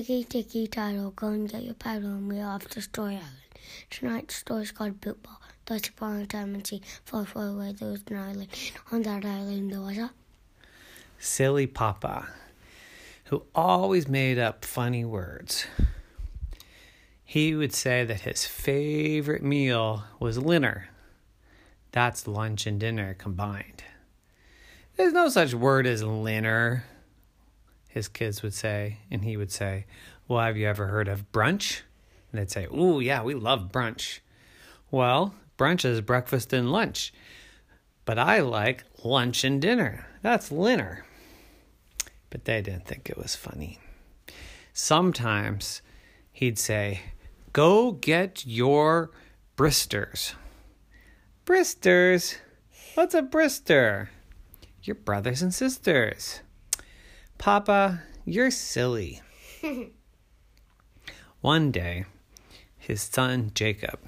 Tiki Tiki Title, go and get your paddle and we're off to Story Island. Tonight's story is called Boot Ball. Once upon a time and sea, far, far away, there was an island. On that island, there was a silly papa who always made up funny words. He would say that his favorite meal was linner. That's lunch and dinner combined. There's no such word as dinner, his kids would say. And he would say, Well, have you ever heard of brunch? And they'd say, Ooh, yeah, we love brunch. Well, brunch is breakfast and lunch. But I like lunch and dinner. That's dinner. But they didn't think it was funny. Sometimes he'd say, Go get your bristers. Bristers? What's a brister? Your brothers and sisters. Papa, you're silly. One day, his son Jacob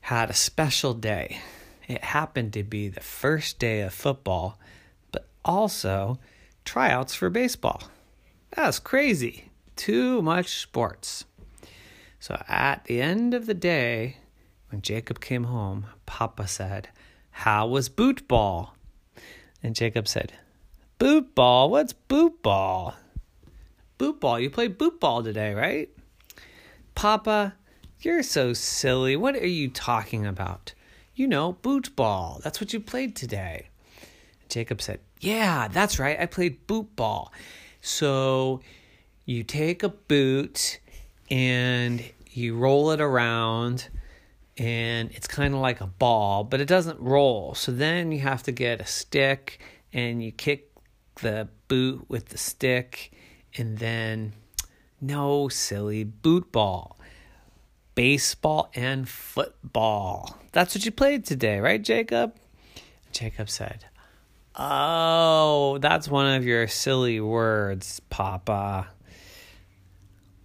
had a special day. It happened to be the first day of football, but also tryouts for baseball. That's crazy. Too much sports. So at the end of the day, when Jacob came home, Papa said, How was boot ball? And Jacob said, Boot ball? What's boot ball? Boot ball. You played boot ball today, right? Papa, you're so silly. What are you talking about? You know, boot ball. That's what you played today. Jacob said, Yeah, that's right. I played boot ball. So you take a boot and you roll it around and it's kind of like a ball, but it doesn't roll. So then you have to get a stick and you kick the boot with the stick and then no silly boot ball. Baseball and football. That's what you played today, right, Jacob? Jacob said, Oh, that's one of your silly words, Papa.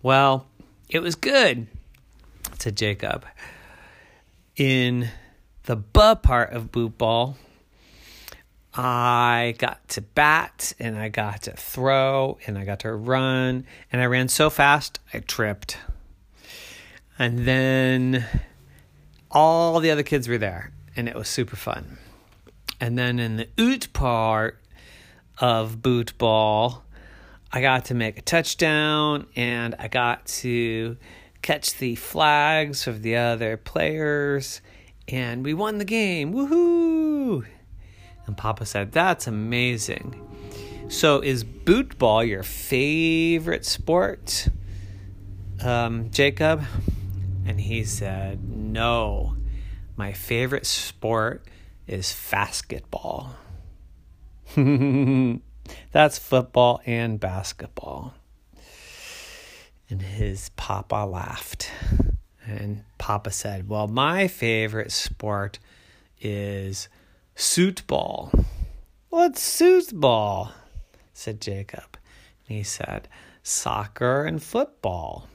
Well, it was good said Jacob. In the buh part of boot ball, I got to bat and I got to throw and I got to run and I ran so fast I tripped. And then all the other kids were there and it was super fun. And then in the oot part of boot ball, I got to make a touchdown and I got to catch the flags of the other players, and we won the game. Woohoo! And Papa said, That's amazing. So, is boot ball your favorite sport, um, Jacob? And he said, No, my favorite sport is basketball. That's football and basketball. And his papa laughed. And papa said, Well, my favorite sport is suit ball. What's suit ball? said Jacob. And he said, Soccer and football.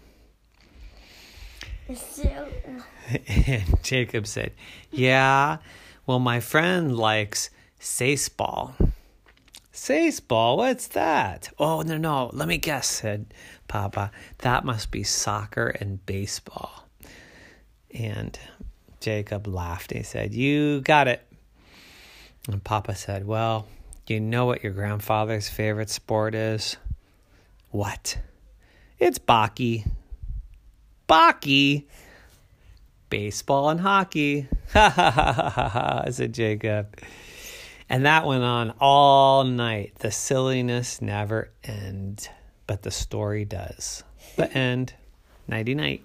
and Jacob said, Yeah, well, my friend likes baseball. Baseball? What's that? Oh, no, no. Let me guess, said Papa. That must be soccer and baseball. And Jacob laughed. He said, You got it. And Papa said, Well, you know what your grandfather's favorite sport is? What? It's hockey. Hockey? Baseball and hockey. Ha ha ha ha ha ha, said Jacob. And that went on all night. The silliness never ends, but the story does. The end. Nighty night.